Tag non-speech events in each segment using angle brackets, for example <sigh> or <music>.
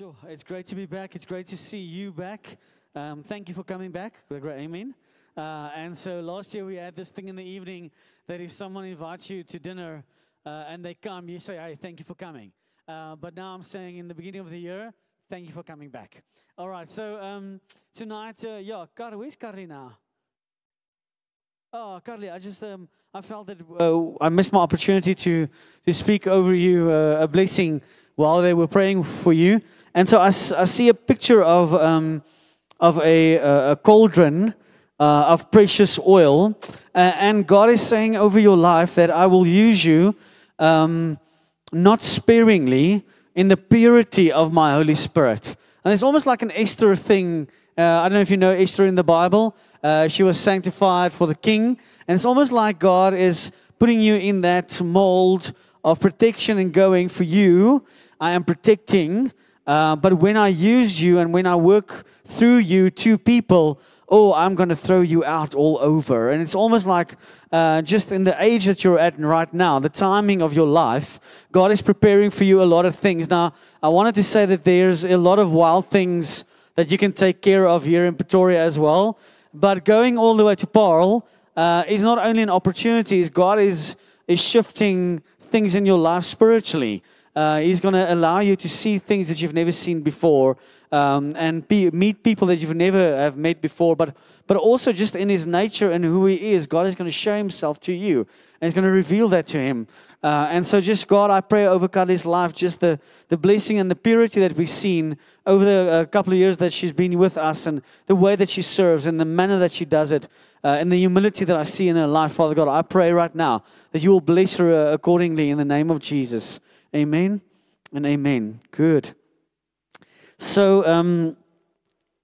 Sure, it's great to be back. It's great to see you back. Um, thank you for coming back. Great, amen. Uh, and so last year we had this thing in the evening that if someone invites you to dinner uh, and they come, you say, "Hey, thank you for coming." Uh, but now I'm saying in the beginning of the year, thank you for coming back. All right. So um, tonight, uh, yeah, where's now? Oh, Carly, I just um, I felt that uh, I missed my opportunity to to speak over you uh, a blessing while they were praying for you. And so I see a picture of, um, of a, a cauldron uh, of precious oil. And God is saying over your life that I will use you um, not sparingly in the purity of my Holy Spirit. And it's almost like an Esther thing. Uh, I don't know if you know Esther in the Bible. Uh, she was sanctified for the king. And it's almost like God is putting you in that mold of protection and going for you. I am protecting. Uh, but when I use you and when I work through you to people, oh, I'm going to throw you out all over. And it's almost like uh, just in the age that you're at right now, the timing of your life, God is preparing for you a lot of things. Now, I wanted to say that there's a lot of wild things that you can take care of here in Pretoria as well. But going all the way to Paarl uh, is not only an opportunity, is God is, is shifting things in your life spiritually. Uh, he's going to allow you to see things that you've never seen before um, and be, meet people that you've never have met before. But, but also just in his nature and who he is, God is going to show himself to you. And he's going to reveal that to him. Uh, and so just God, I pray over Carly's life, just the, the blessing and the purity that we've seen over the uh, couple of years that she's been with us and the way that she serves and the manner that she does it uh, and the humility that I see in her life, Father God. I pray right now that you will bless her uh, accordingly in the name of Jesus. Amen and amen. Good. So, um,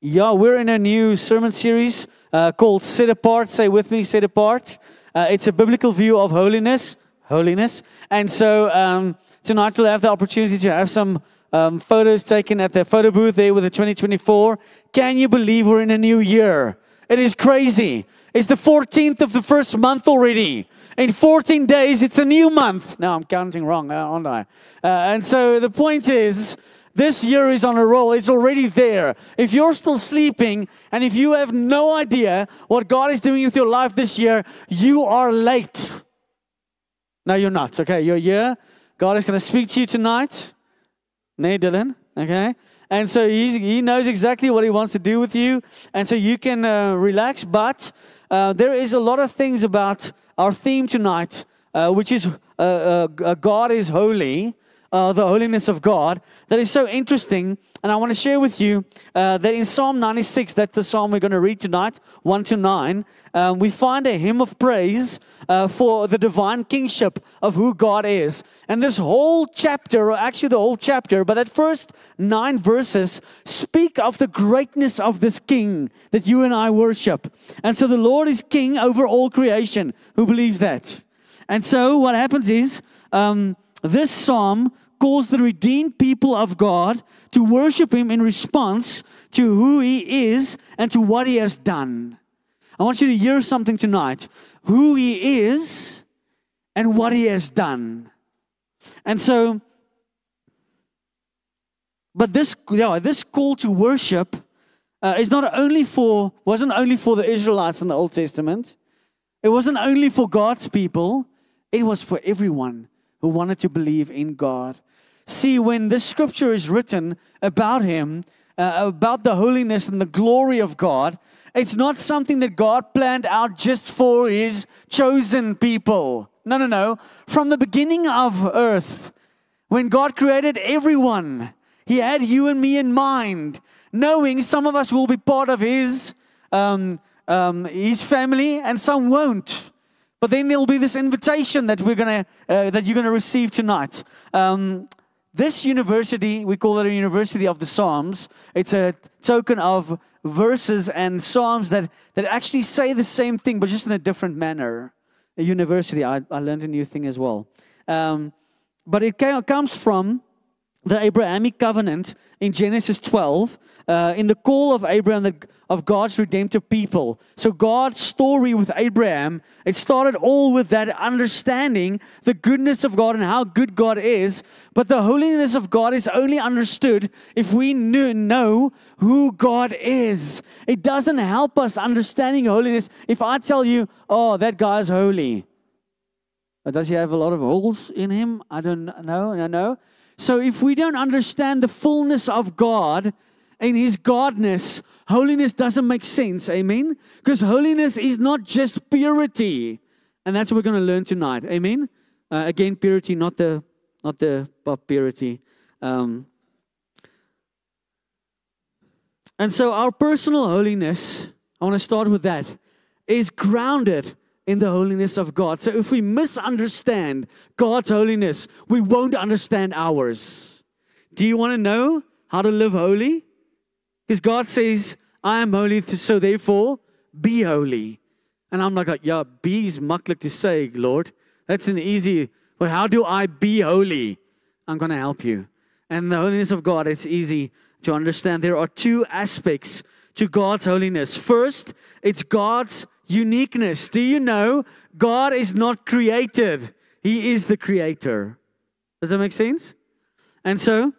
yeah, we're in a new sermon series uh, called Set Apart. Say with me, Set Apart. Uh, it's a biblical view of holiness. Holiness. And so um, tonight we'll have the opportunity to have some um, photos taken at the photo booth there with the 2024. Can you believe we're in a new year? It is crazy. It's the 14th of the first month already. In 14 days, it's a new month. Now I'm counting wrong, aren't I? Uh, and so the point is, this year is on a roll. It's already there. If you're still sleeping and if you have no idea what God is doing with your life this year, you are late. No, you're not. Okay, you're here. God is going to speak to you tonight. Nay, Dylan. Okay. And so he, he knows exactly what he wants to do with you. And so you can uh, relax. But uh, there is a lot of things about our theme tonight, uh, which is uh, uh, God is holy uh, the holiness of God that is so interesting. And I want to share with you uh, that in Psalm 96, that's the psalm we're going to read tonight, 1 to 9, um, we find a hymn of praise uh, for the divine kingship of who God is. And this whole chapter, or actually the whole chapter, but that first nine verses speak of the greatness of this king that you and I worship. And so the Lord is king over all creation. Who believes that? And so what happens is, um, this psalm calls the redeemed people of God to worship Him in response to who He is and to what He has done. I want you to hear something tonight who He is and what He has done. And so, but this, yeah, this call to worship uh, is not only for, wasn't only for the Israelites in the Old Testament, it wasn't only for God's people, it was for everyone who wanted to believe in God. See, when this scripture is written about Him, uh, about the holiness and the glory of God, it's not something that God planned out just for His chosen people. No, no, no. From the beginning of earth, when God created everyone, He had you and me in mind, knowing some of us will be part of His. Um, um, his family, and some won't. But then there'll be this invitation that we're gonna uh, that you're gonna receive tonight. Um, this university, we call it a university of the Psalms. It's a token of verses and psalms that that actually say the same thing, but just in a different manner. A university. I, I learned a new thing as well. Um, but it comes from the Abrahamic covenant in Genesis 12, uh, in the call of Abraham, the, of God's redemptive people. So, God's story with Abraham, it started all with that understanding the goodness of God and how good God is. But the holiness of God is only understood if we knew, know who God is. It doesn't help us understanding holiness if I tell you, oh, that guy's holy. Does he have a lot of holes in him? I don't know. I know. So if we don't understand the fullness of God and His Godness, holiness doesn't make sense. Amen? Because holiness is not just purity. And that's what we're going to learn tonight. Amen? Uh, again, purity, not the not the purity. Um, and so our personal holiness, I want to start with that, is grounded in the holiness of God. So if we misunderstand God's holiness, we won't understand ours. Do you want to know how to live holy? Because God says, I am holy, so therefore be holy. And I'm like, yeah, be is makkelijk to say, Lord. That's an easy, but how do I be holy? I'm going to help you. And the holiness of God, it's easy to understand. There are two aspects to God's holiness. First, it's God's uniqueness. Do you know God is not created? He is the creator. Does that make sense? And so,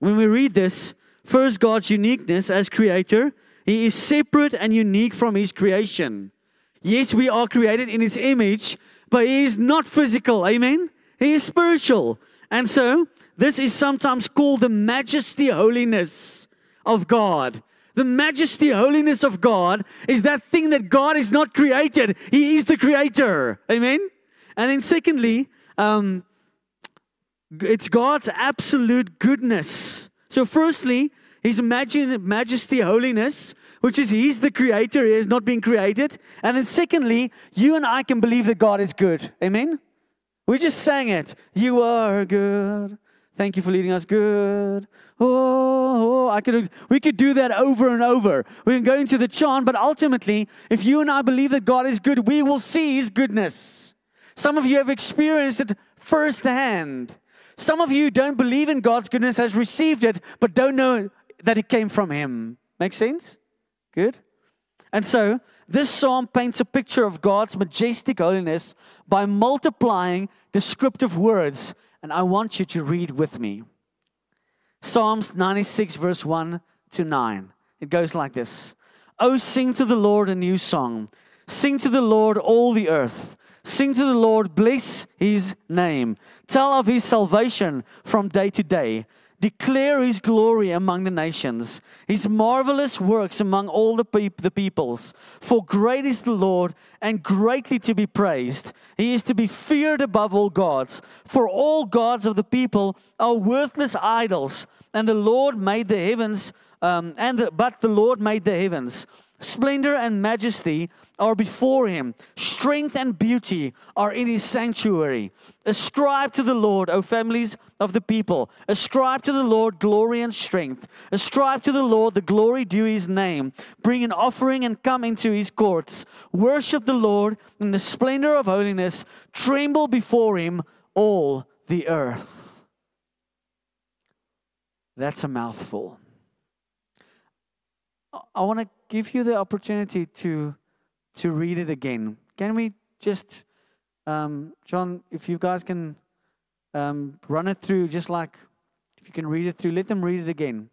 when we read this, first, God's uniqueness as creator, He is separate and unique from His creation. Yes, we are created in His image, but He is not physical. Amen? He is spiritual. And so, this is sometimes called the majesty holiness of God. The majesty, holiness of God is that thing that God is not created. He is the creator. Amen? And then, secondly, um, it's God's absolute goodness. So, firstly, His majesty, holiness, which is He's the creator, He has not been created. And then, secondly, you and I can believe that God is good. Amen? We just sang it. You are good. Thank you for leading us good. Oh, oh, I could, we could do that over and over. We can go into the chant, but ultimately, if you and I believe that God is good, we will see His goodness. Some of you have experienced it firsthand. Some of you don't believe in God's goodness, has received it, but don't know that it came from Him. Make sense? Good. And so, this psalm paints a picture of God's majestic holiness by multiplying descriptive words. And I want you to read with me. Psalms 96, verse 1 to 9. It goes like this Oh, sing to the Lord a new song. Sing to the Lord all the earth. Sing to the Lord, bless his name. Tell of his salvation from day to day. Declare his glory among the nations, his marvelous works among all the, the peoples. For great is the Lord and greatly to be praised. He is to be feared above all gods. For all gods of the people are worthless idols, and the Lord made the heavens, um, and the, but the Lord made the heavens. Splendor and majesty are before him. Strength and beauty are in his sanctuary. Ascribe to the Lord, O families of the people. Ascribe to the Lord glory and strength. Ascribe to the Lord the glory due his name. Bring an offering and come into his courts. Worship the Lord in the splendor of holiness. Tremble before him, all the earth. That's a mouthful. I want to give you the opportunity to to read it again. Can we just, um, John, if you guys can um, run it through, just like if you can read it through, let them read it again.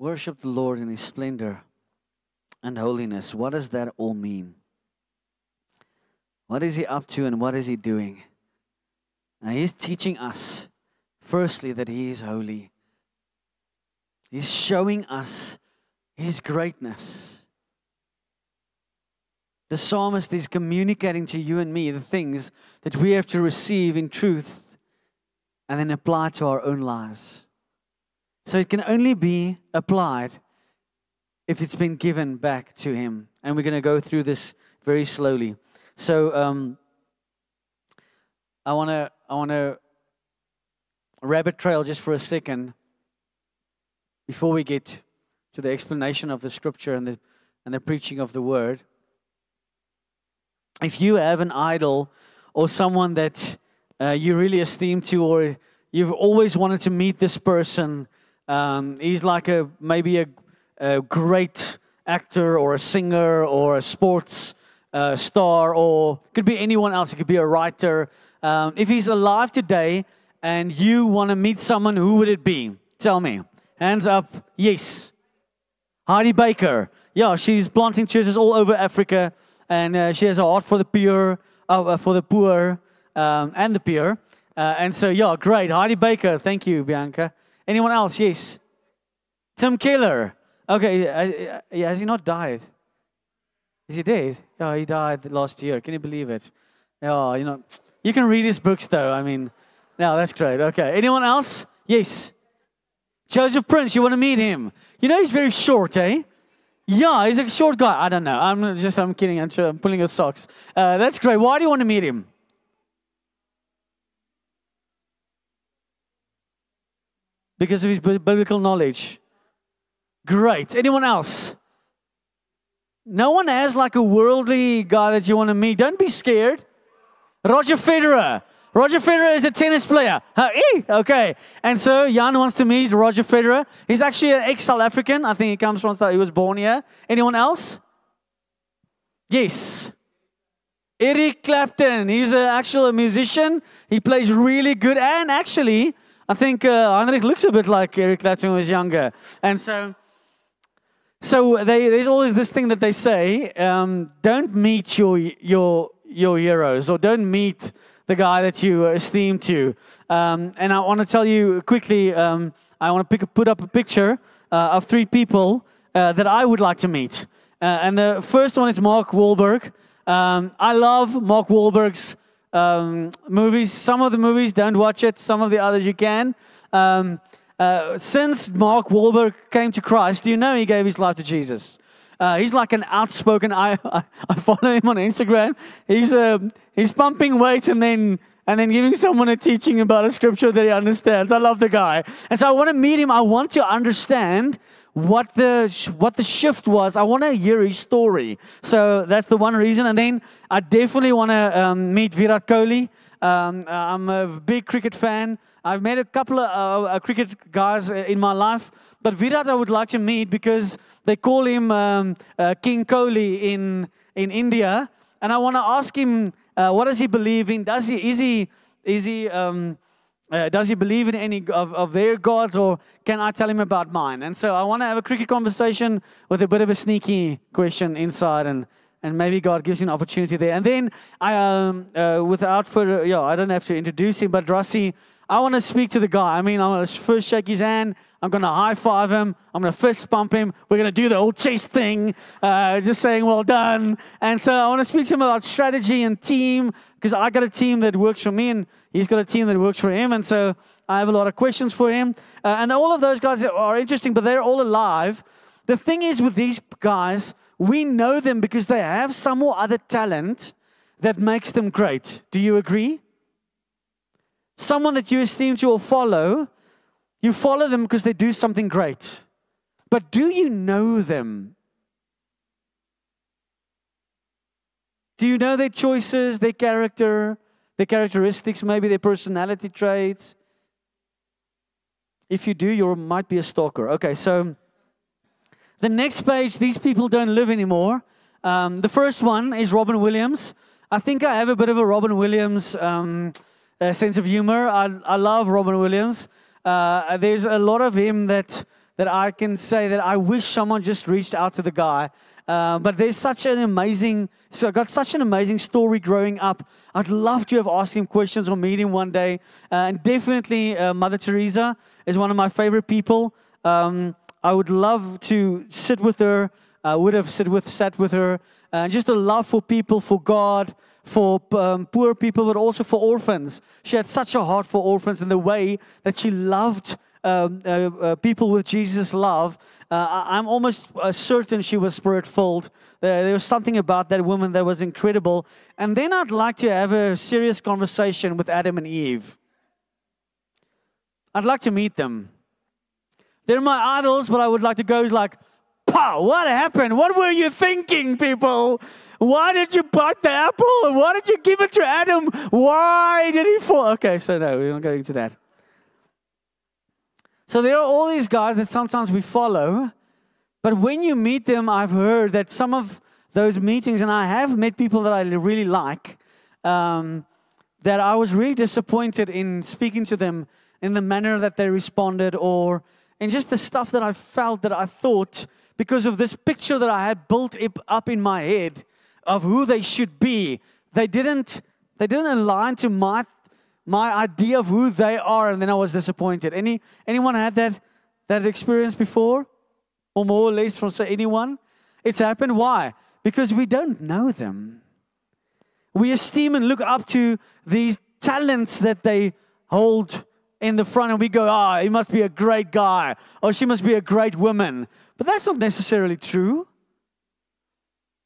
Worship the Lord in His splendor and holiness. What does that all mean? What is He up to and what is He doing? Now, He's teaching us, firstly, that He is holy. He's showing us his greatness. The psalmist is communicating to you and me the things that we have to receive in truth and then apply to our own lives. So it can only be applied if it's been given back to him. And we're going to go through this very slowly. So um, I want to I want to rabbit trail just for a second before we get to the explanation of the scripture and the and the preaching of the word. If you have an idol or someone that uh, you really esteem to, or you've always wanted to meet this person, um, he's like a maybe a, a, great actor or a singer or a sports uh, star, or could be anyone else. It could be a writer. Um, if he's alive today and you want to meet someone, who would it be? Tell me. Hands up. Yes. Heidi Baker. Yeah, she's planting churches all over Africa, and uh, she has a heart for the pure, uh, uh, for the poor, um, and the pure. Uh, and so, yeah, great. Heidi Baker. Thank you, Bianca. Anyone else? Yes. Tim Keller. Okay, uh, uh, yeah, has he not died? Is he dead? Yeah, he died last year. Can you believe it? Yeah, you know. You can read his books, though. I mean, no, that's great. Okay. Anyone else? Yes. Joseph Prince, you want to meet him? You know he's very short, eh? Yeah, he's a short guy. I don't know. I'm just, I'm kidding. I'm pulling your socks. Uh, that's great. Why do you want to meet him? Because of his biblical knowledge. Great. Anyone else? No one has like a worldly guy that you want to meet. Don't be scared. Roger Federer. Roger Federer is a tennis player. Eh, okay. And so Jan wants to meet Roger Federer. He's actually an ex-South African. I think he comes from, South. he was born here. Anyone else? Yes. Eric Clapton. He's an actual musician. He plays really good. And actually, I think uh, Heinrich looks a bit like Eric Clapton when he was younger. And so, so they, there's always this thing that they say, um, don't meet your, your, your heroes or don't meet the guy that you esteem to. Um, and I want to tell you quickly, um, I want to put up a picture uh, of three people uh, that I would like to meet. Uh, and the first one is Mark Wahlberg. Um, I love Mark Wahlberg's um, movies. Some of the movies, don't watch it. Some of the others you can. Um, uh, since Mark Wahlberg came to Christ, do you know he gave his life to Jesus? Uh, he's like an outspoken. I, <laughs> I, I follow him on Instagram. He's uh, he's pumping weights and then and then giving someone a teaching about a scripture that he understands. I love the guy, and so I want to meet him. I want to understand what the what the shift was. I want to hear his story. So that's the one reason. And then I definitely want to um, meet Virat Kohli. Um, I'm a big cricket fan. I've met a couple of uh, uh cricket guys in my life. But Virat, I would like to meet because they call him um, uh, King Kohli in, in India. And I want to ask him, uh, what does he believe in? Does he, is he, is he, um, uh, does he believe in any of, of their gods or can I tell him about mine? And so I want to have a cricket conversation with a bit of a sneaky question inside and, and maybe God gives you an opportunity there. And then I, um, uh, without further, yeah, I don't have to introduce him, but Rassie, I want to speak to the guy. I mean, I'm going to first shake his hand. I'm going to high five him. I'm going to fist bump him. We're going to do the old chase thing, uh, just saying, well done. And so I want to speak to him about strategy and team because I got a team that works for me and he's got a team that works for him. And so I have a lot of questions for him. Uh, and all of those guys are interesting, but they're all alive. The thing is with these guys, we know them because they have some or other talent that makes them great. Do you agree? Someone that you esteem to or follow you follow them because they do something great. But do you know them? Do you know their choices, their character, their characteristics, maybe their personality traits? If you do, you might be a stalker. Okay, so the next page, these people don't live anymore. Um, the first one is Robin Williams. I think I have a bit of a Robin Williams um, uh, sense of humor. I, I love Robin Williams. Uh, there's a lot of him that that I can say that I wish someone just reached out to the guy. Uh, but there's such an amazing, so I got such an amazing story growing up. I'd love to have asked him questions or meet him one day. Uh, and definitely, uh, Mother Teresa is one of my favorite people. Um, I would love to sit with her. I would have sit with, sat with her. And just a love for people, for God, for um, poor people, but also for orphans. She had such a heart for orphans and the way that she loved um, uh, uh, people with Jesus' love. Uh, I'm almost uh, certain she was spirit filled. there was something about that woman that was incredible. And then I'd like to have a serious conversation with Adam and Eve. I'd like to meet them. They're my idols, but I would like to go like, pow, what happened? What were you thinking, people? Why did you bite the apple? Why did you give it to Adam? Why did he fall? Okay, so no, we're not going into that. So there are all these guys that sometimes we follow, but when you meet them, I've heard that some of those meetings, and I have met people that I really like, um, that I was really disappointed in speaking to them in the manner that they responded or in just the stuff that I felt that I thought because of this picture that I had built up in my head of who they should be. They didn't, they didn't align to my, my idea of who they are, and then I was disappointed. Any, anyone had that, that experience before? Or more or less from say anyone? It's happened. Why? Because we don't know them. We esteem and look up to these talents that they hold in the front and we go, ah, oh, he must be a great guy or she must be a great woman. But that's not necessarily true.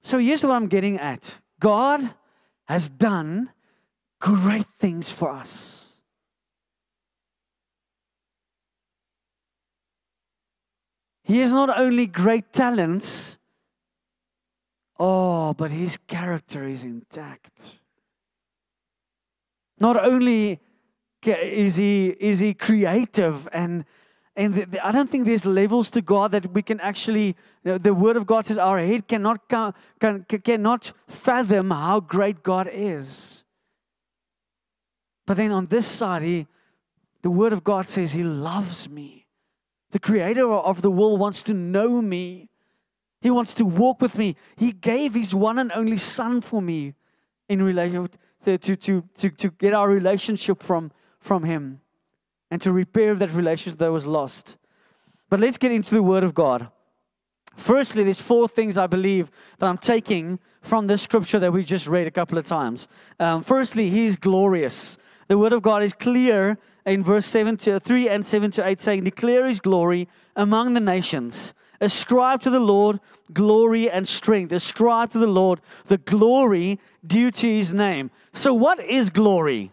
So here's what I'm getting at God has done great things for us. He has not only great talents, oh, but his character is intact. Not only is he, is he creative and and the, the, I don't think there's levels to God that we can actually. You know, the Word of God says our head cannot can, can, cannot fathom how great God is. But then on this side, he, the Word of God says He loves me. The Creator of the world wants to know me. He wants to walk with me. He gave His one and only Son for me in relation to, to, to, to, to get our relationship from from Him and to repair that relationship that was lost. But let's get into the Word of God. Firstly, there's four things I believe that I'm taking from this scripture that we just read a couple of times. Um, firstly, He is glorious. The Word of God is clear in verse 7 to 3 and 7 to 8, saying, Declare His glory among the nations. Ascribe to the Lord glory and strength. Ascribe to the Lord the glory due to His name. So, what is glory?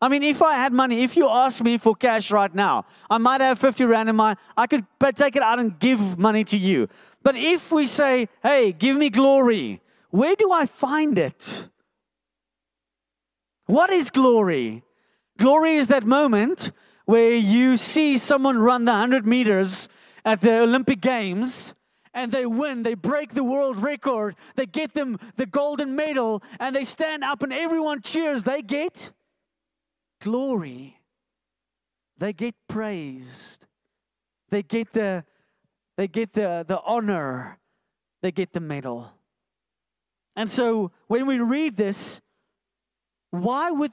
I mean, if I had money, if you ask me for cash right now, I might have 50 Rand in my, I could take it out and give money to you. But if we say, hey, give me glory, where do I find it? What is glory? Glory is that moment where you see someone run the 100 meters at the Olympic Games and they win, they break the world record, they get them the golden medal, and they stand up and everyone cheers. They get glory. They get praised. They get the they get the, the honor. They get the medal. And so when we read this, why would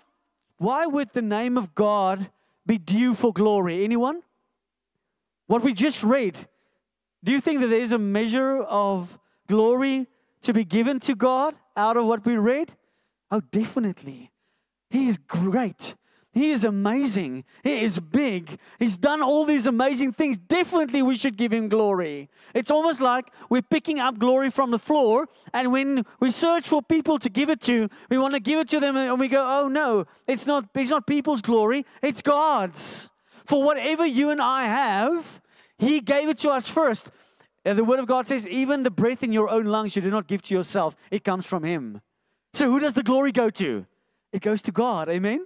why would the name of God be due for glory? Anyone? What we just read, do you think that there is a measure of glory to be given to God out of what we read? Oh, definitely. He is great. He is amazing. He is big. He's done all these amazing things. Definitely, we should give him glory. It's almost like we're picking up glory from the floor, and when we search for people to give it to, we want to give it to them, and we go, "Oh no, it's not. It's not people's glory. It's God's. For whatever you and I have, He gave it to us first. And the Word of God says, "Even the breath in your own lungs, you do not give to yourself. It comes from Him." So, who does the glory go to? It goes to God. Amen.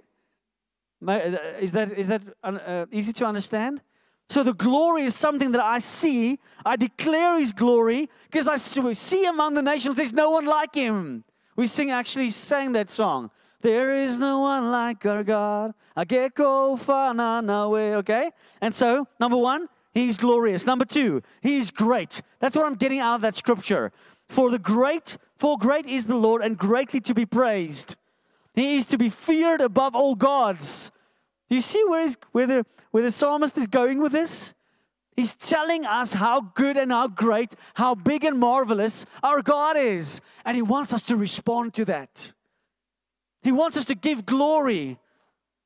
Uh, is that, is that uh, easy to understand? So the glory is something that I see. I declare His glory because I see among the nations there's no one like Him. We sing actually sang that song. There is no one like our God. I get go far na way. Okay, and so number one, He's glorious. Number two, He's great. That's what I'm getting out of that scripture. For the great, for great is the Lord, and greatly to be praised. He is to be feared above all gods. Do you see where, where, the, where the psalmist is going with this? He's telling us how good and how great, how big and marvelous our God is. And He wants us to respond to that. He wants us to give glory,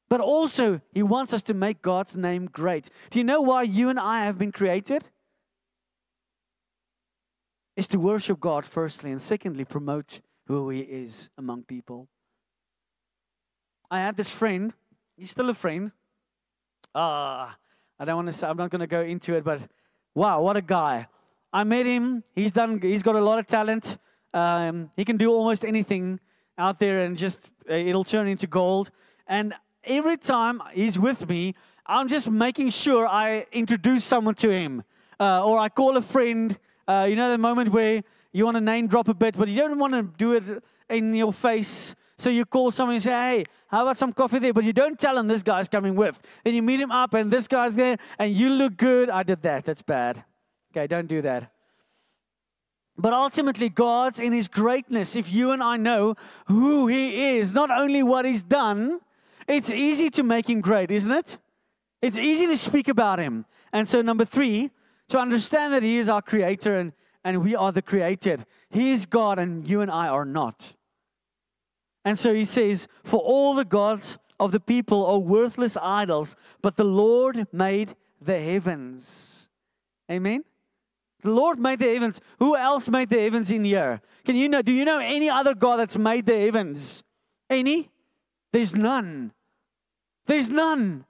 but also He wants us to make God's name great. Do you know why you and I have been created? Is to worship God, firstly, and secondly, promote who He is among people. I had this friend, he's still a friend. Ah, uh, I don't want to say, I'm not going to go into it, but wow, what a guy. I met him. He's done, he's got a lot of talent. Um, he can do almost anything out there and just, uh, it'll turn into gold. And every time he's with me, I'm just making sure I introduce someone to him. Uh, or I call a friend, uh, you know, the moment where you want to name drop a bit, but you don't want to do it in your face. So you call someone and say, hey, how about some coffee there? But you don't tell them this guy's coming with. Then you meet him up and this guy's there and you look good. I did that. That's bad. Okay, don't do that. But ultimately, God's in His greatness. If you and I know who He is, not only what He's done, it's easy to make Him great, isn't it? It's easy to speak about Him. And so, number three, to understand that He is our Creator and, and we are the created. He is God and you and I are not. And so he says, For all the gods of the people are worthless idols, but the Lord made the heavens. Amen. The Lord made the heavens. Who else made the heavens in here? Can you know? Do you know any other God that's made the heavens? Any? There's none. There's none.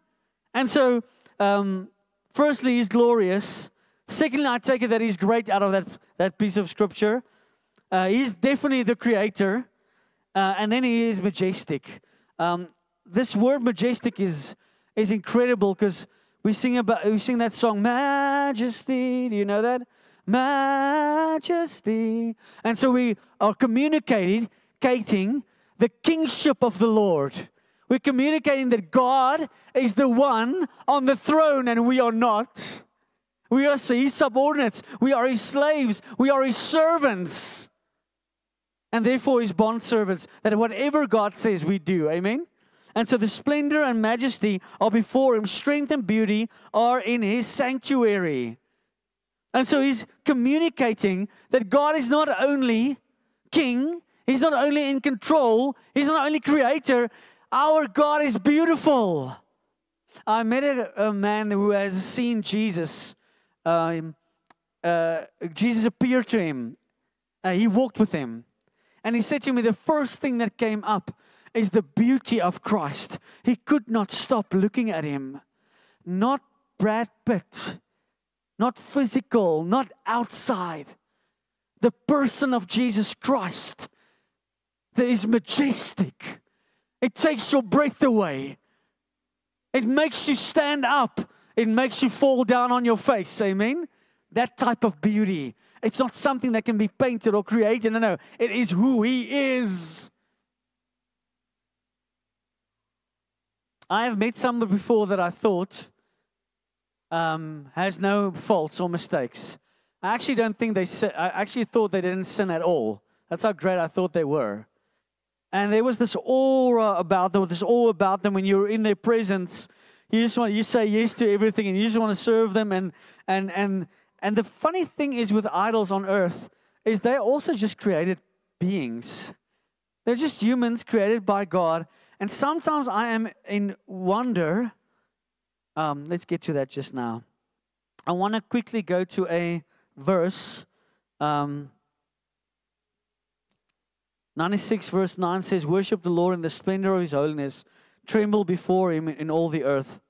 And so, um, firstly, He's glorious. Secondly, I take it that He's great out of that, that piece of scripture. Uh, he's definitely the creator. Uh, and then he is majestic. Um, this word majestic is, is incredible because we sing about we sing that song majesty do you know that? Majesty. And so we are communicating the kingship of the lord. We're communicating that god is the one on the throne and we are not. We are his subordinates. We are his slaves. We are his servants and therefore his bondservants, that whatever God says we do. Amen? And so the splendor and majesty are before him, strength and beauty are in his sanctuary. And so he's communicating that God is not only king, he's not only in control, he's not only creator, our God is beautiful. I met a, a man who has seen Jesus. Um, uh, Jesus appeared to him, uh, he walked with him. And he said to me, the first thing that came up is the beauty of Christ. He could not stop looking at him. Not Brad Pitt, not physical, not outside. The person of Jesus Christ that is majestic. It takes your breath away. It makes you stand up. It makes you fall down on your face. Amen. That type of beauty. It's not something that can be painted or created. No, no. It is who He is. I have met someone before that I thought um, has no faults or mistakes. I actually don't think they. sin. I actually thought they didn't sin at all. That's how great I thought they were. And there was this aura about them, this awe about them when you're in their presence. You just want you say yes to everything, and you just want to serve them, and and and and the funny thing is with idols on earth is they're also just created beings. They're just humans created by God. And sometimes I am in wonder. Um, let's get to that just now. I want to quickly go to a verse. Um, 96 verse 9 says, Worship the Lord in the splendor of his holiness, tremble before him in all the earth.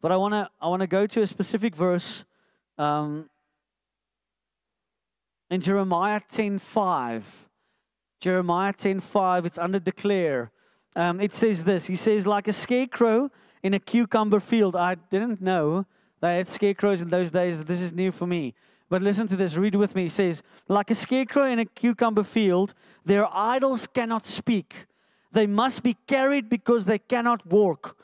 But I want to I want to go to a specific verse um, in Jeremiah 10:5, Jeremiah 10:5, it's under declare. Um, it says this. He says, like a scarecrow in a cucumber field. I didn't know they had scarecrows in those days. This is new for me. But listen to this. Read with me. He says, like a scarecrow in a cucumber field, their idols cannot speak. They must be carried because they cannot walk.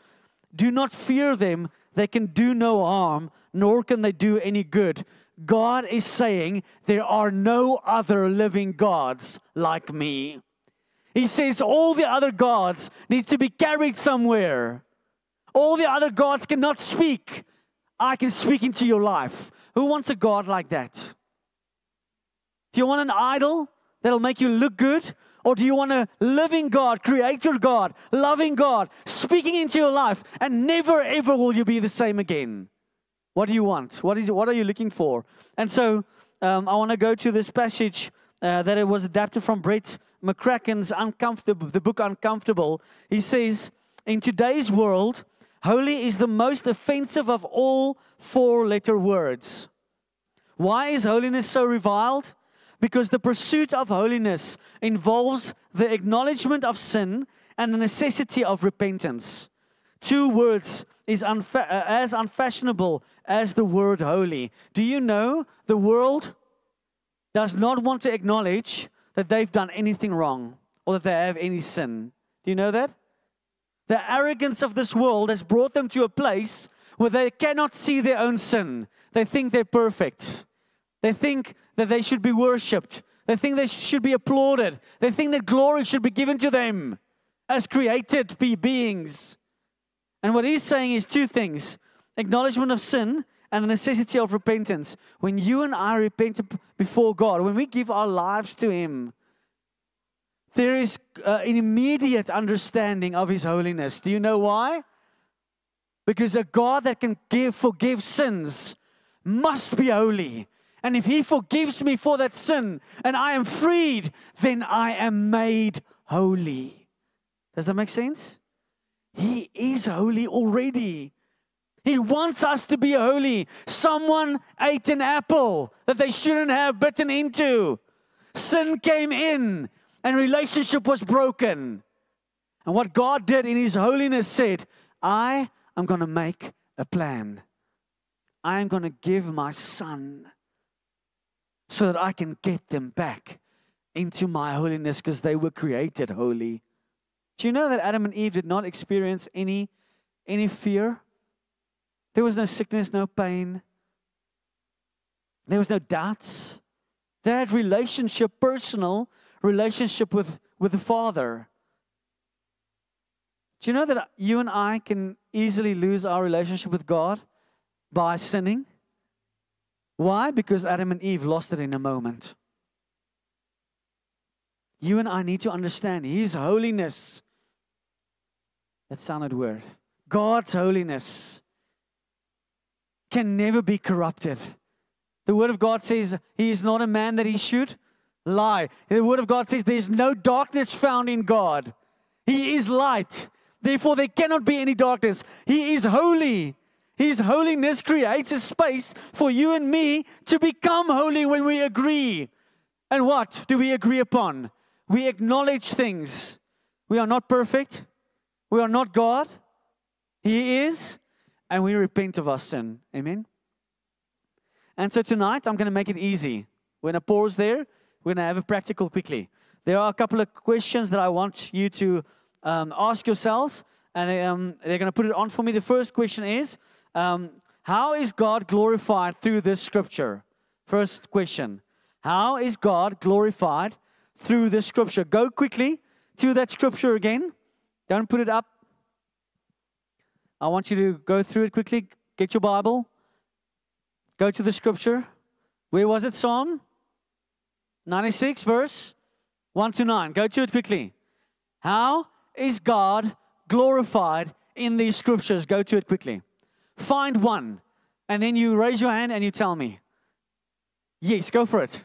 Do not fear them. They can do no harm nor can they do any good. God is saying, There are no other living gods like me. He says all the other gods need to be carried somewhere. All the other gods cannot speak. I can speak into your life. Who wants a God like that? Do you want an idol that'll make you look good? Or do you want a living God, creator God, loving God, speaking into your life, and never ever will you be the same again? What do you want? What, is, what are you looking for? And so um, I want to go to this passage uh, that it was adapted from Brett McCracken's Uncomfortable, the book Uncomfortable. He says, In today's world, holy is the most offensive of all four letter words. Why is holiness so reviled? Because the pursuit of holiness involves the acknowledgement of sin and the necessity of repentance. Two words is unfa- uh, as unfashionable as the word holy. Do you know the world does not want to acknowledge that they've done anything wrong or that they have any sin? Do you know that? The arrogance of this world has brought them to a place where they cannot see their own sin. They think they're perfect. They think that they should be worshipped. They think they should be applauded. They think that glory should be given to them as created beings. And what he's saying is two things acknowledgement of sin and the necessity of repentance. When you and I repent before God, when we give our lives to Him, there is uh, an immediate understanding of His holiness. Do you know why? Because a God that can give, forgive sins must be holy. And if He forgives me for that sin and I am freed, then I am made holy. Does that make sense? He is holy already. He wants us to be holy. Someone ate an apple that they shouldn't have bitten into. Sin came in and relationship was broken. And what God did in His holiness said, I am going to make a plan. I am going to give my son so that I can get them back into my holiness because they were created holy. Do you know that Adam and Eve did not experience any, any fear? There was no sickness, no pain. There was no doubts. They had relationship, personal relationship with, with the Father. Do you know that you and I can easily lose our relationship with God by sinning? Why? Because Adam and Eve lost it in a moment. You and I need to understand His holiness that sounded weird. God's holiness can never be corrupted. The Word of God says He is not a man that He should lie. The Word of God says there's no darkness found in God. He is light. Therefore, there cannot be any darkness. He is holy. His holiness creates a space for you and me to become holy when we agree. And what do we agree upon? We acknowledge things. We are not perfect. We are not God. He is. And we repent of our sin. Amen. And so tonight, I'm going to make it easy. We're going to pause there. We're going to have a practical quickly. There are a couple of questions that I want you to um, ask yourselves, and um, they're going to put it on for me. The first question is um, How is God glorified through this scripture? First question How is God glorified through this scripture? Go quickly to that scripture again. Don't put it up. I want you to go through it quickly. Get your Bible. Go to the scripture. Where was it? Psalm 96, verse 1 to 9. Go to it quickly. How is God glorified in these scriptures? Go to it quickly. Find one, and then you raise your hand and you tell me. Yes, go for it.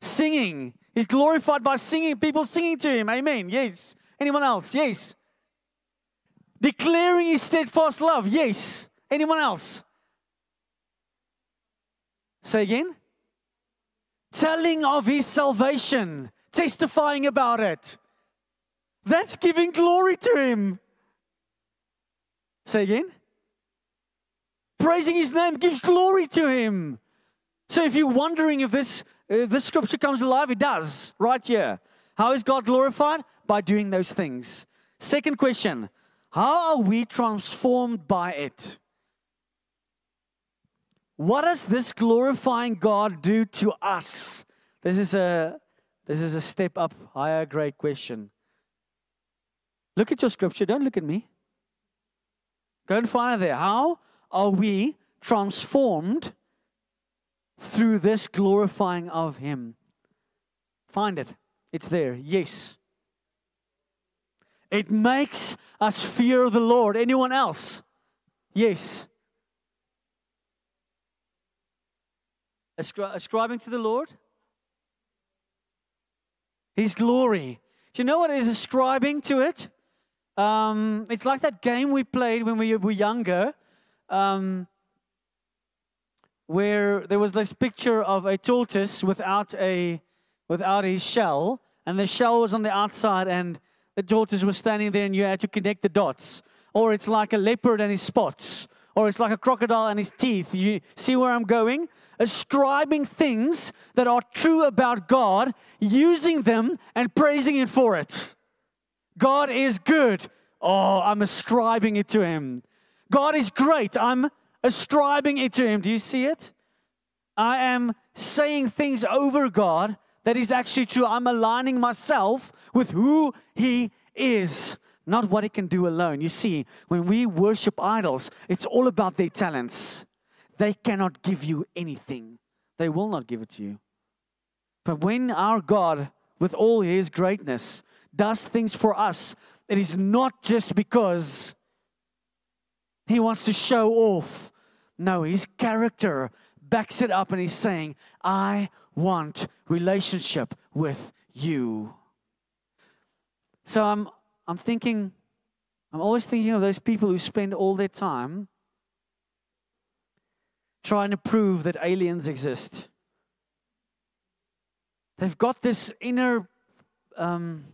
Singing. He's glorified by singing, people singing to him. Amen. Yes. Anyone else? Yes. Declaring his steadfast love. Yes. Anyone else? Say again. Telling of his salvation, testifying about it. That's giving glory to him. Say again. Praising his name gives glory to him. So if you're wondering if this, if this scripture comes alive, it does right here. How is God glorified? By doing those things. Second question How are we transformed by it? What does this glorifying God do to us? This is a this is a step up higher grade question. Look at your scripture, don't look at me. Go and find it there. How are we transformed through this glorifying of Him. Find it. It's there. Yes. It makes us fear the Lord. Anyone else? Yes. Ascri- ascribing to the Lord? His glory. Do you know what is ascribing to it? Um, it's like that game we played when we were younger, um, where there was this picture of a tortoise without a without his shell, and the shell was on the outside, and the tortoise was standing there, and you had to connect the dots. Or it's like a leopard and his spots, or it's like a crocodile and his teeth. You see where I'm going? Ascribing things that are true about God, using them and praising Him for it. God is good. Oh, I'm ascribing it to Him. God is great. I'm ascribing it to Him. Do you see it? I am saying things over God that is actually true. I'm aligning myself with who He is not what He can do alone. You see, when we worship idols, it's all about their talents. They cannot give you anything, they will not give it to you. But when our God, with all his greatness, does things for us, it is not just because he wants to show off. No, his character backs it up and he's saying, I want relationship with you. So I'm I'm thinking, I'm always thinking of those people who spend all their time trying to prove that aliens exist. They've got this inner um,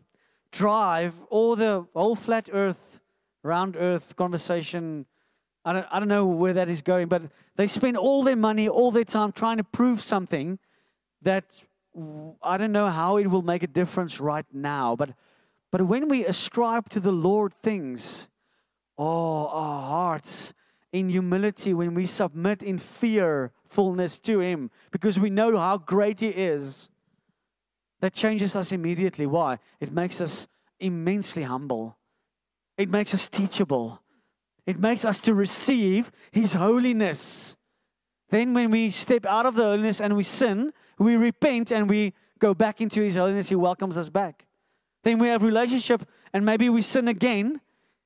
drive, all the whole flat earth, round earth conversation. I don't, I don't know where that is going, but they spend all their money, all their time trying to prove something that I don't know how it will make a difference right now. But but when we ascribe to the Lord things, oh, our hearts in humility, when we submit in fearfulness to Him, because we know how great He is, that changes us immediately. Why? It makes us immensely humble, it makes us teachable, it makes us to receive His holiness. Then, when we step out of the holiness and we sin, we repent and we go back into His holiness, He welcomes us back. Then we have relationship and maybe we sin again.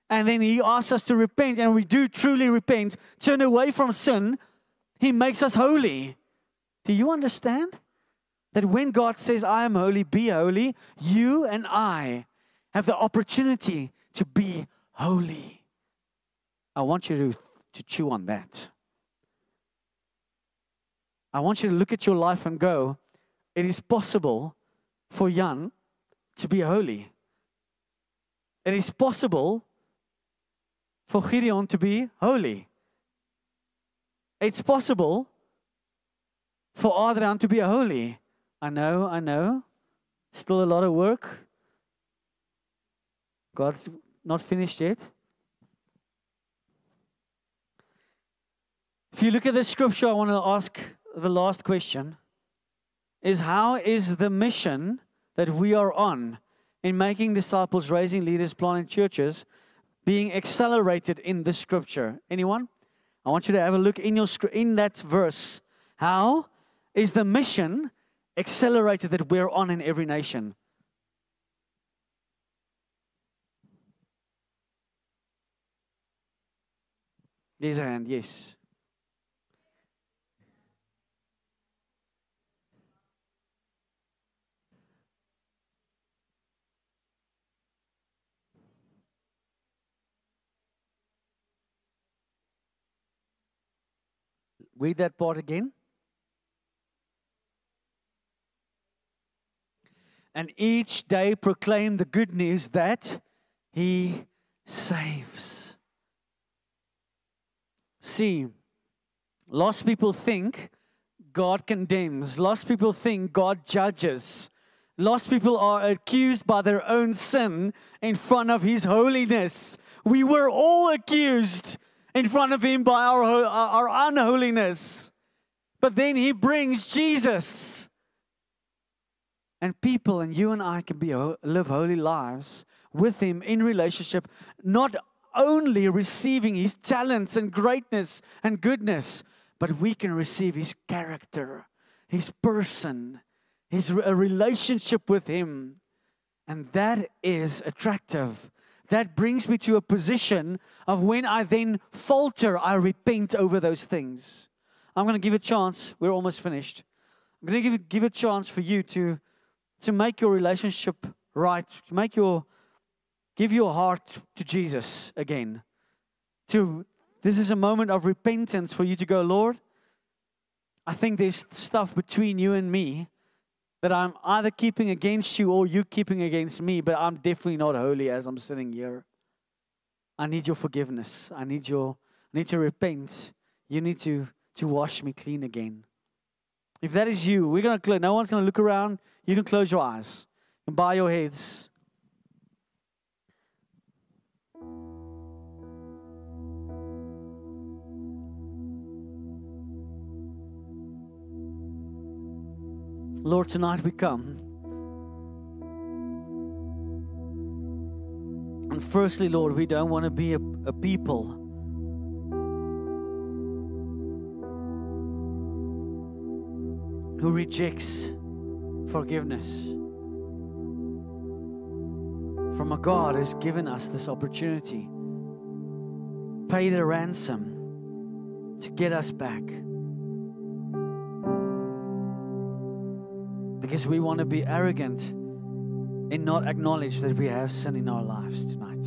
And then he asks us to repent and we do truly repent, turn away from sin. He makes us holy. Do you understand? That when God says, I am holy, be holy, you and I have the opportunity to be holy. I want you to, to chew on that. I want you to look at your life and go, it is possible for Jan to be holy. It is possible for Gideon to be holy. It's possible for Adrian to be holy. I know, I know. Still a lot of work. God's not finished yet. If you look at the scripture, I want to ask the last question is how is the mission that we are on in making disciples, raising leaders, planting churches, being accelerated in this scripture. Anyone? I want you to have a look in your in that verse. How is the mission accelerated that we're on in every nation? There's a hand, yes. Read that part again. And each day proclaim the good news that He saves. See, lost people think God condemns, lost people think God judges. Lost people are accused by their own sin in front of His holiness. We were all accused in front of him by our, our unholiness. But then he brings Jesus. And people and you and I can be live holy lives with him in relationship, not only receiving his talents and greatness and goodness, but we can receive His character, His person, His relationship with Him. And that is attractive. That brings me to a position of when I then falter, I repent over those things. I'm going to give a chance. We're almost finished. I'm going to give, give a chance for you to, to make your relationship right, to make your, give your heart to Jesus again. To, this is a moment of repentance for you to go, Lord, I think there's stuff between you and me that I'm either keeping against you or you keeping against me, but I'm definitely not holy as I'm sitting here. I need your forgiveness. I need your I need to repent. You need to to wash me clean again. If that is you, we're gonna close. No one's gonna look around. You can close your eyes and bow your heads. Lord, tonight we come. And firstly, Lord, we don't want to be a, a people who rejects forgiveness from a God who's given us this opportunity, paid a ransom to get us back. Because we want to be arrogant and not acknowledge that we have sin in our lives tonight.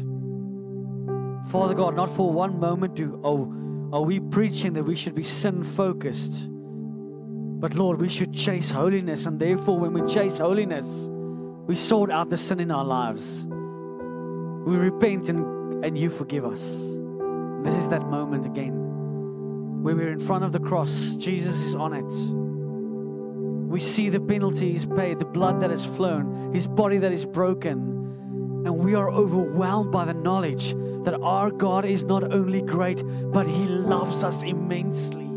Father God, not for one moment do oh, are we preaching that we should be sin focused. But Lord, we should chase holiness, and therefore, when we chase holiness, we sort out the sin in our lives. We repent and, and you forgive us. This is that moment again where we're in front of the cross. Jesus is on it. We see the penalty He's paid, the blood that has flown, His body that is broken. And we are overwhelmed by the knowledge that our God is not only great, but He loves us immensely.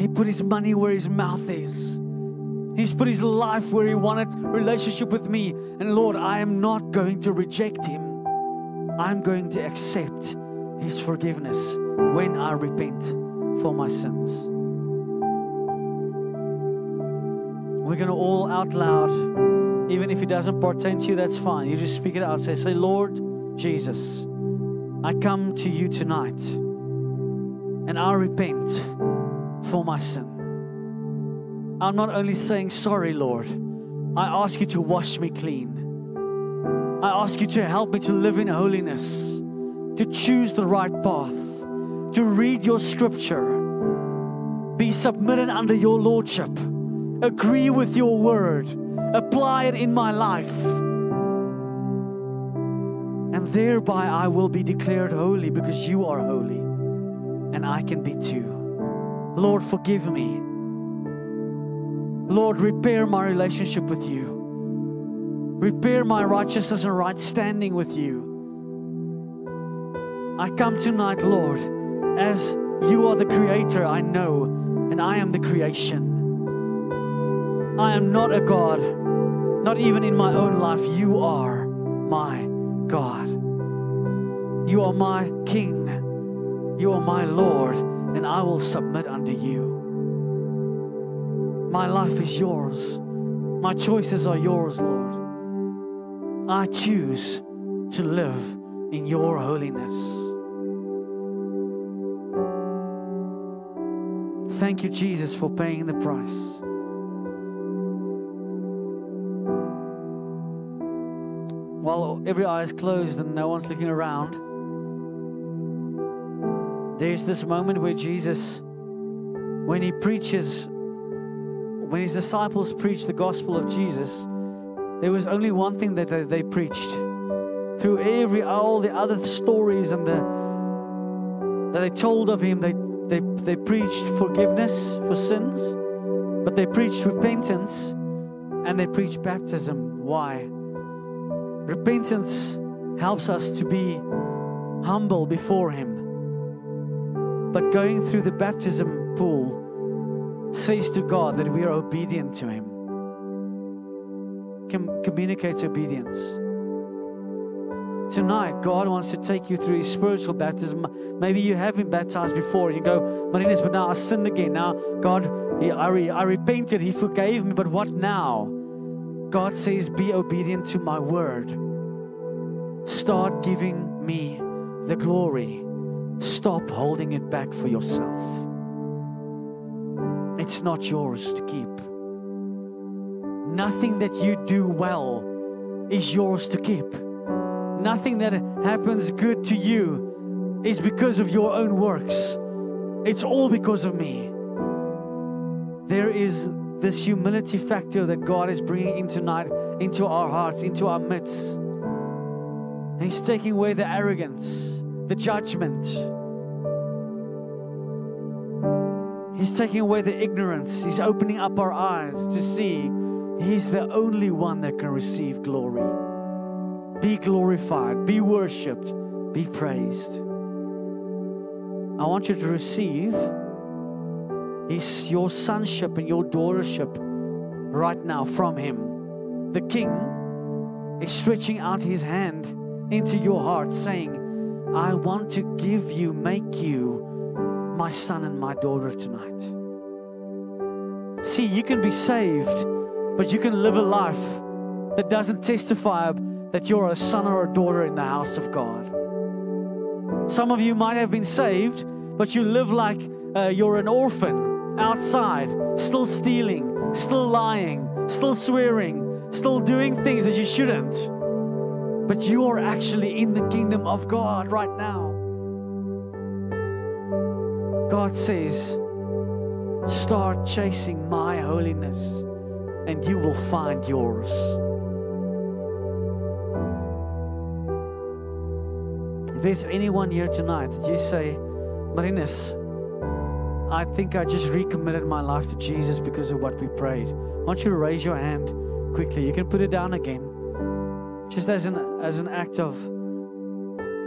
He put His money where His mouth is. He's put His life where He wanted relationship with me. And Lord, I am not going to reject Him. I'm going to accept His forgiveness when I repent for my sins. We're going to all out loud, even if it doesn't pertain to you, that's fine. You just speak it out. Say, say, Lord Jesus, I come to you tonight and I repent for my sin. I'm not only saying sorry, Lord, I ask you to wash me clean. I ask you to help me to live in holiness, to choose the right path, to read your scripture, be submitted under your lordship agree with your word, apply it in my life. And thereby I will be declared holy because you are holy and I can be too. Lord, forgive me. Lord, repair my relationship with you. Repair my righteousness and right standing with you. I come tonight, Lord, as you are the creator, I know, and I am the creation. I am not a God, not even in my own life. You are my God. You are my King. You are my Lord, and I will submit unto you. My life is yours. My choices are yours, Lord. I choose to live in your holiness. Thank you, Jesus, for paying the price. Every eye is closed and no one's looking around, there's this moment where Jesus, when he preaches, when his disciples preached the gospel of Jesus, there was only one thing that they preached. Through every all the other stories and the that they told of him, they, they, they preached forgiveness for sins, but they preached repentance and they preached baptism. Why? Repentance helps us to be humble before Him. But going through the baptism pool says to God that we are obedient to Him. Com- communicates obedience. tonight, God wants to take you through His spiritual baptism. Maybe you have been baptized before you go, Marinus, but now I sinned again. Now, God, I, re- I repented. He forgave me, but what now? God says, Be obedient to my word. Start giving me the glory. Stop holding it back for yourself. It's not yours to keep. Nothing that you do well is yours to keep. Nothing that happens good to you is because of your own works. It's all because of me. There is this humility factor that God is bringing in tonight into our hearts, into our midst. And He's taking away the arrogance, the judgment. He's taking away the ignorance. He's opening up our eyes to see He's the only one that can receive glory. Be glorified, be worshiped, be praised. I want you to receive his, your sonship and your daughtership right now from Him. The King is stretching out His hand into your heart, saying, I want to give you, make you my son and my daughter tonight. See, you can be saved, but you can live a life that doesn't testify that you're a son or a daughter in the house of God. Some of you might have been saved, but you live like uh, you're an orphan outside, still stealing, still lying, still swearing, still doing things that you shouldn't. But you are actually in the kingdom of God right now. God says, Start chasing my holiness, and you will find yours. If there's anyone here tonight that you say, Marinus, I think I just recommitted my life to Jesus because of what we prayed. I want you raise your hand quickly. You can put it down again. Just as an as an act of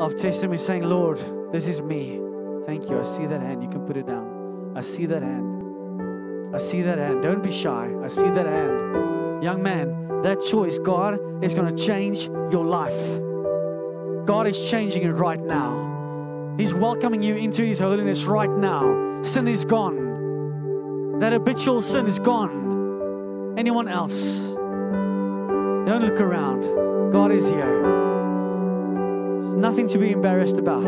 of testimony saying, Lord, this is me. Thank you. I see that hand. You can put it down. I see that hand. I see that hand. Don't be shy. I see that hand. Young man, that choice, God is going to change your life. God is changing it right now. He's welcoming you into His holiness right now. Sin is gone. That habitual sin is gone. Anyone else? Don't look around. God is here. There's nothing to be embarrassed about.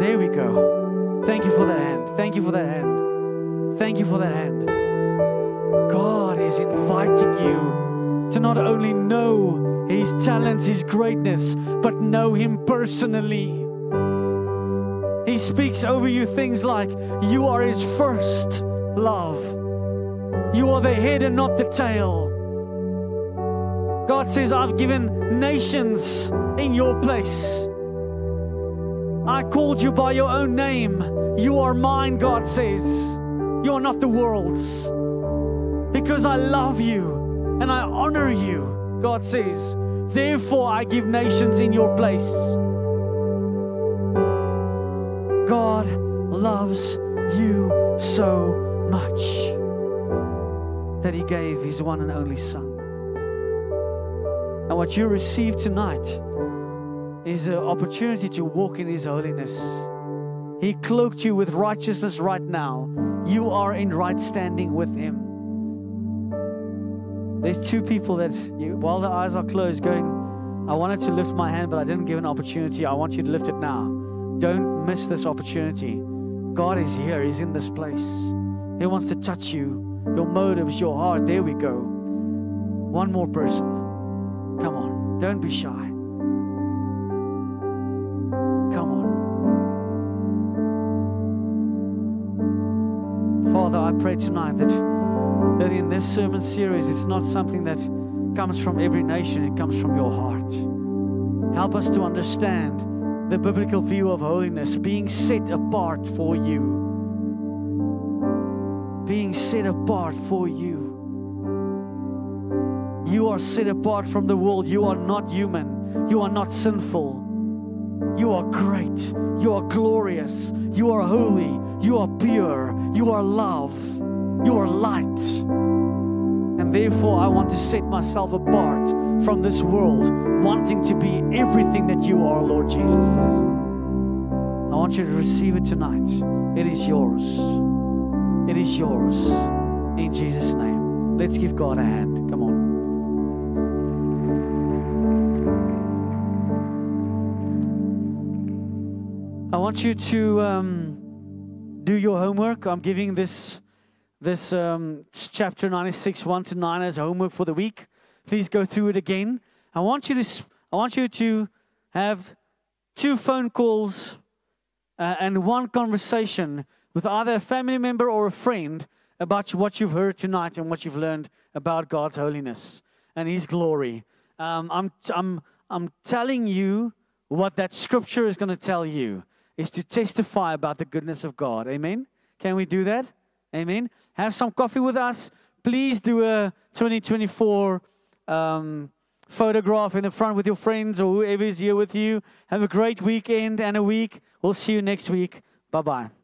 There we go. Thank you for that hand. Thank you for that hand. Thank you for that hand. God is inviting you to not only know his talents, His greatness, but know Him personally. He speaks over you things like, You are His first love. You are the head and not the tail. God says, I've given nations in your place. I called you by your own name. You are mine, God says. You are not the world's. Because I love you and I honor you. God says, Therefore, I give nations in your place. God loves you so much that He gave His one and only Son. And what you receive tonight is an opportunity to walk in His holiness. He cloaked you with righteousness right now. You are in right standing with Him. There's two people that, you, while their eyes are closed, going, I wanted to lift my hand, but I didn't give an opportunity. I want you to lift it now. Don't miss this opportunity. God is here, He's in this place. He wants to touch you, your motives, your heart. There we go. One more person. Come on. Don't be shy. Come on. Father, I pray tonight that that in this sermon series, it's not something that comes from every nation, it comes from your heart. Help us to understand the biblical view of holiness, being set apart for you. Being set apart for you. You are set apart from the world. You are not human. You are not sinful. You are great. You are glorious. You are holy. You are pure. You are love. You are light. And therefore, I want to set myself apart from this world, wanting to be everything that you are, Lord Jesus. I want you to receive it tonight. It is yours. It is yours. In Jesus' name. Let's give God a hand. Come on. I want you to um, do your homework. I'm giving this this um, chapter 96, 1 to 9 as homework for the week. Please go through it again. I want you to I want you to have two phone calls uh, and one conversation with either a family member or a friend about what you've heard tonight and what you've learned about God's holiness and His glory. Um, I'm, I'm, I'm telling you what that scripture is going to tell you is to testify about the goodness of God. Amen? Can we do that? Amen? Have some coffee with us. Please do a 2024 um, photograph in the front with your friends or whoever is here with you. Have a great weekend and a week. We'll see you next week. Bye bye.